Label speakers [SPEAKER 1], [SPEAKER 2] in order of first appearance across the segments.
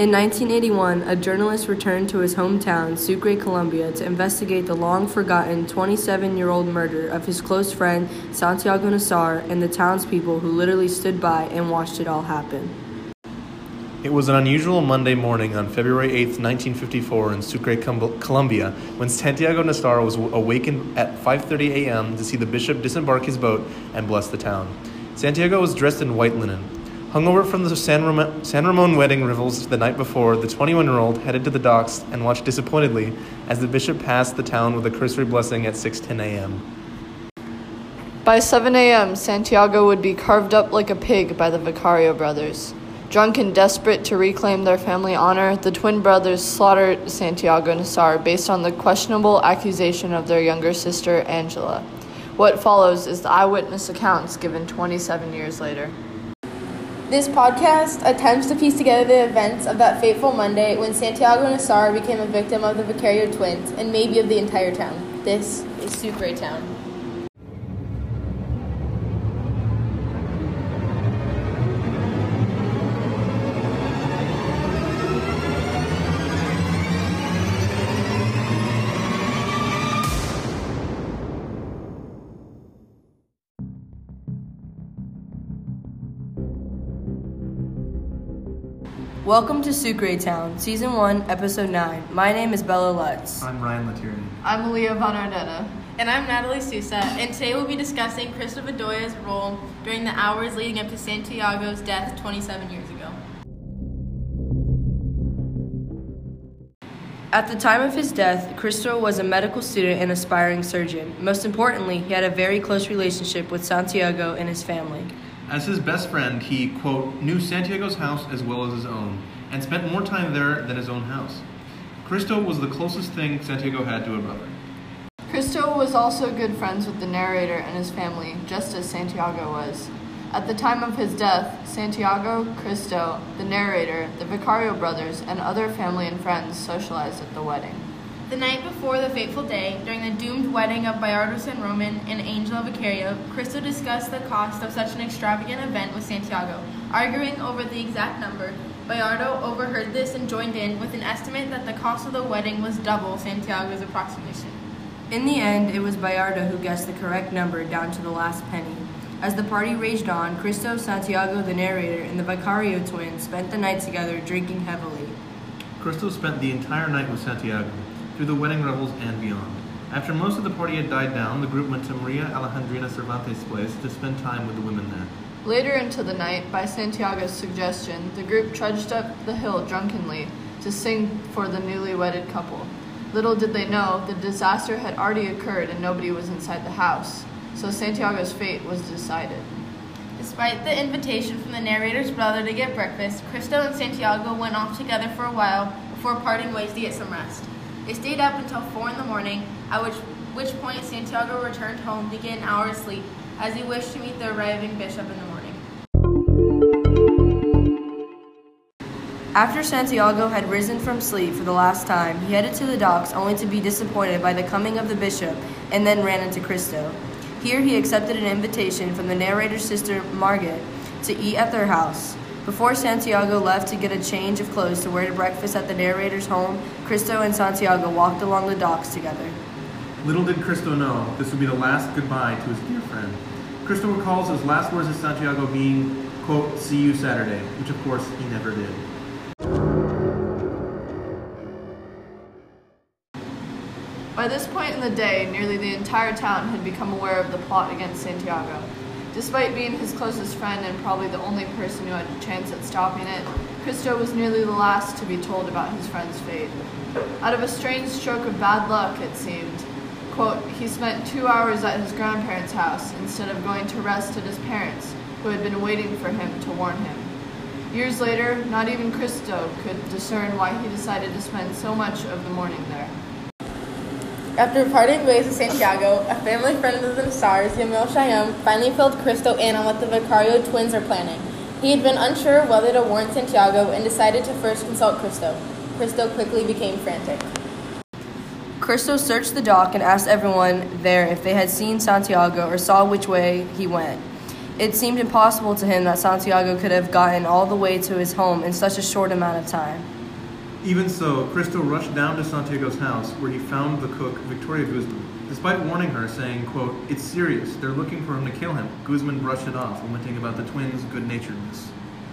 [SPEAKER 1] In 1981, a journalist returned to his hometown, Sucre, Colombia, to investigate the long forgotten 27 year old murder of his close friend Santiago Nassar and the townspeople who literally stood by and watched it all happen.
[SPEAKER 2] It was an unusual Monday morning on February 8, 1954 in Sucre, Colombia, when Santiago Nassar was awakened at 5:30 a.m. to see the bishop disembark his boat and bless the town. Santiago was dressed in white linen. Hungover from the San Ramon, San Ramon wedding revels the night before, the 21 year old headed to the docks and watched disappointedly as the bishop passed the town with a cursory blessing at 6:10 a.m.
[SPEAKER 3] By 7 a.m., Santiago would be carved up like a pig by the Vicario brothers. Drunk and desperate to reclaim their family honor, the twin brothers slaughtered Santiago Nassar based on the questionable accusation of their younger sister, Angela. What follows is the eyewitness accounts given 27 years later.
[SPEAKER 4] This podcast attempts to piece together the events of that fateful Monday when Santiago Nassar became a victim of the Vicario twins and maybe of the entire town. This is Sucre Town.
[SPEAKER 1] Welcome to Sucre Town, Season 1, Episode 9. My name is Bella Lutz.
[SPEAKER 2] I'm Ryan Latieri.
[SPEAKER 3] I'm Aaliyah Von Ardetta.
[SPEAKER 4] And I'm Natalie Sousa, and today we'll be discussing Cristo Bedoya's role during the hours leading up to Santiago's death 27 years ago.
[SPEAKER 1] At the time of his death, Cristo was a medical student and aspiring surgeon. Most importantly, he had a very close relationship with Santiago and his family.
[SPEAKER 2] As his best friend, he, quote, knew Santiago's house as well as his own, and spent more time there than his own house. Cristo was the closest thing Santiago had to a brother.
[SPEAKER 3] Cristo was also good friends with the narrator and his family, just as Santiago was. At the time of his death, Santiago, Cristo, the narrator, the Vicario brothers, and other family and friends socialized at the wedding.
[SPEAKER 4] The night before the fateful day, during the doomed wedding of Bayardo San Roman and Angela Vicario, Cristo discussed the cost of such an extravagant event with Santiago. Arguing over the exact number, Bayardo overheard this and joined in with an estimate that the cost of the wedding was double Santiago's approximation.
[SPEAKER 1] In the end, it was Bayardo who guessed the correct number down to the last penny. As the party raged on, Cristo, Santiago, the narrator, and the Vicario twins spent the night together drinking heavily.
[SPEAKER 2] Cristo spent the entire night with Santiago through the wedding revels and beyond. After most of the party had died down, the group went to Maria Alejandrina Cervantes' place to spend time with the women there.
[SPEAKER 3] Later into the night, by Santiago's suggestion, the group trudged up the hill drunkenly to sing for the newly wedded couple. Little did they know, the disaster had already occurred and nobody was inside the house, so Santiago's fate was decided.
[SPEAKER 4] Despite the invitation from the narrator's brother to get breakfast, Cristo and Santiago went off together for a while before parting ways to get some rest. They stayed up until 4 in the morning, at which, which point Santiago returned home to get an hour's sleep, as he wished to meet the arriving bishop in the morning.
[SPEAKER 1] After Santiago had risen from sleep for the last time, he headed to the docks only to be disappointed by the coming of the bishop and then ran into Cristo. Here he accepted an invitation from the narrator's sister, Margaret, to eat at their house. Before Santiago left to get a change of clothes to wear to breakfast at the narrator's home, Cristo and Santiago walked along the docks together.
[SPEAKER 2] Little did Cristo know this would be the last goodbye to his dear friend. Cristo recalls his last words to Santiago being, quote, see you Saturday, which of course he never did.
[SPEAKER 3] By this point in the day, nearly the entire town had become aware of the plot against Santiago. Despite being his closest friend and probably the only person who had a chance at stopping it, Cristo was nearly the last to be told about his friend's fate. Out of a strange stroke of bad luck, it seemed, quote, he spent two hours at his grandparents' house instead of going to rest at his parents', who had been waiting for him to warn him. Years later, not even Cristo could discern why he decided to spend so much of the morning there.
[SPEAKER 4] After parting ways with Santiago, a family friend of the Nassars, Yamil Shaium, finally filled Cristo in on what the Vicario twins are planning. He had been unsure whether to warn Santiago and decided to first consult Cristo. Cristo quickly became frantic.
[SPEAKER 1] Cristo searched the dock and asked everyone there if they had seen Santiago or saw which way he went. It seemed impossible to him that Santiago could have gotten all the way to his home in such a short amount of time.
[SPEAKER 2] Even so, Cristo rushed down to Santiago's house, where he found the cook, Victoria Guzman. Despite warning her, saying, quote, It's serious, they're looking for him to kill him, Guzman brushed it off, lamenting about the twins' good-naturedness.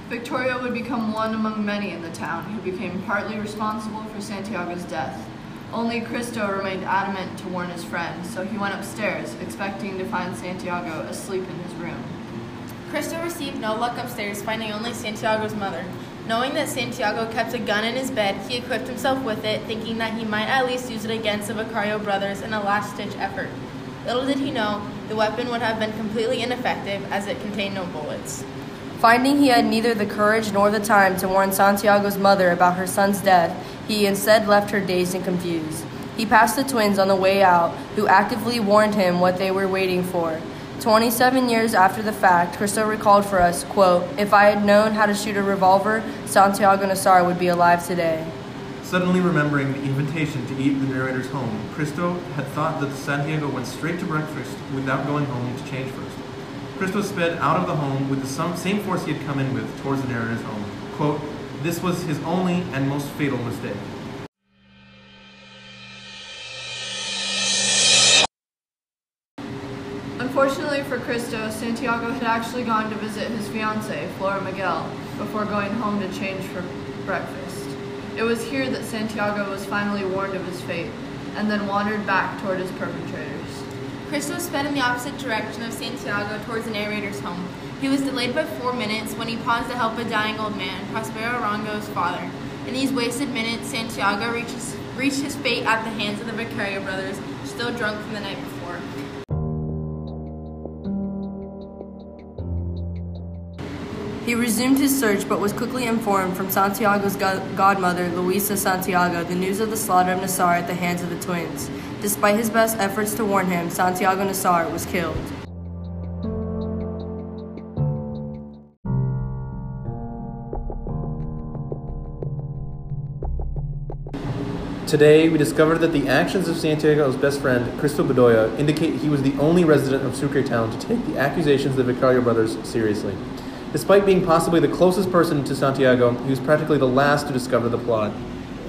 [SPEAKER 3] Victoria would become one among many in the town who became partly responsible for Santiago's death. Only Cristo remained adamant to warn his friend, so he went upstairs, expecting to find Santiago asleep in his room.
[SPEAKER 4] Cristo received no luck upstairs, finding only Santiago's mother. Knowing that Santiago kept a gun in his bed, he equipped himself with it, thinking that he might at least use it against the Vicario brothers in a last ditch effort. Little did he know, the weapon would have been completely ineffective as it contained no bullets.
[SPEAKER 1] Finding he had neither the courage nor the time to warn Santiago's mother about her son's death, he instead left her dazed and confused. He passed the twins on the way out, who actively warned him what they were waiting for. 27 years after the fact, Cristo recalled for us, quote, If I had known how to shoot a revolver, Santiago Nassar would be alive today.
[SPEAKER 2] Suddenly remembering the invitation to eat in the narrator's home, Cristo had thought that Santiago went straight to breakfast without going home to change first. Cristo sped out of the home with the same force he had come in with towards the narrator's home. Quote, This was his only and most fatal mistake.
[SPEAKER 3] For Cristo, Santiago had actually gone to visit his fiancée, Flora Miguel, before going home to change for breakfast. It was here that Santiago was finally warned of his fate, and then wandered back toward his perpetrators.
[SPEAKER 4] Cristo sped in the opposite direction of Santiago towards the narrator's home. He was delayed by four minutes when he paused to help a dying old man, Prospero Arango's father. In these wasted minutes, Santiago reaches, reached his fate at the hands of the Vicario brothers, still drunk from the night before.
[SPEAKER 1] He resumed his search but was quickly informed from Santiago's go- godmother, Luisa Santiago, the news of the slaughter of Nassar at the hands of the twins. Despite his best efforts to warn him, Santiago Nassar was killed.
[SPEAKER 2] Today, we discovered that the actions of Santiago's best friend, Cristo Bedoya, indicate he was the only resident of Sucre town to take the accusations of the Vicario brothers seriously. Despite being possibly the closest person to Santiago, he was practically the last to discover the plot.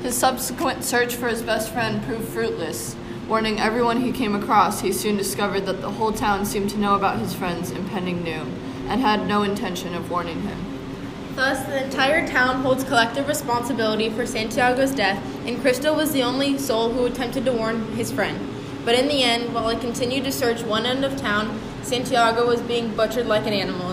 [SPEAKER 3] His subsequent search for his best friend proved fruitless. Warning everyone he came across, he soon discovered that the whole town seemed to know about his friend's impending doom, and had no intention of warning him.
[SPEAKER 4] Thus, the entire town holds collective responsibility for Santiago's death, and Cristo was the only soul who attempted to warn his friend. But in the end, while he continued to search one end of town, Santiago was being butchered like an animal.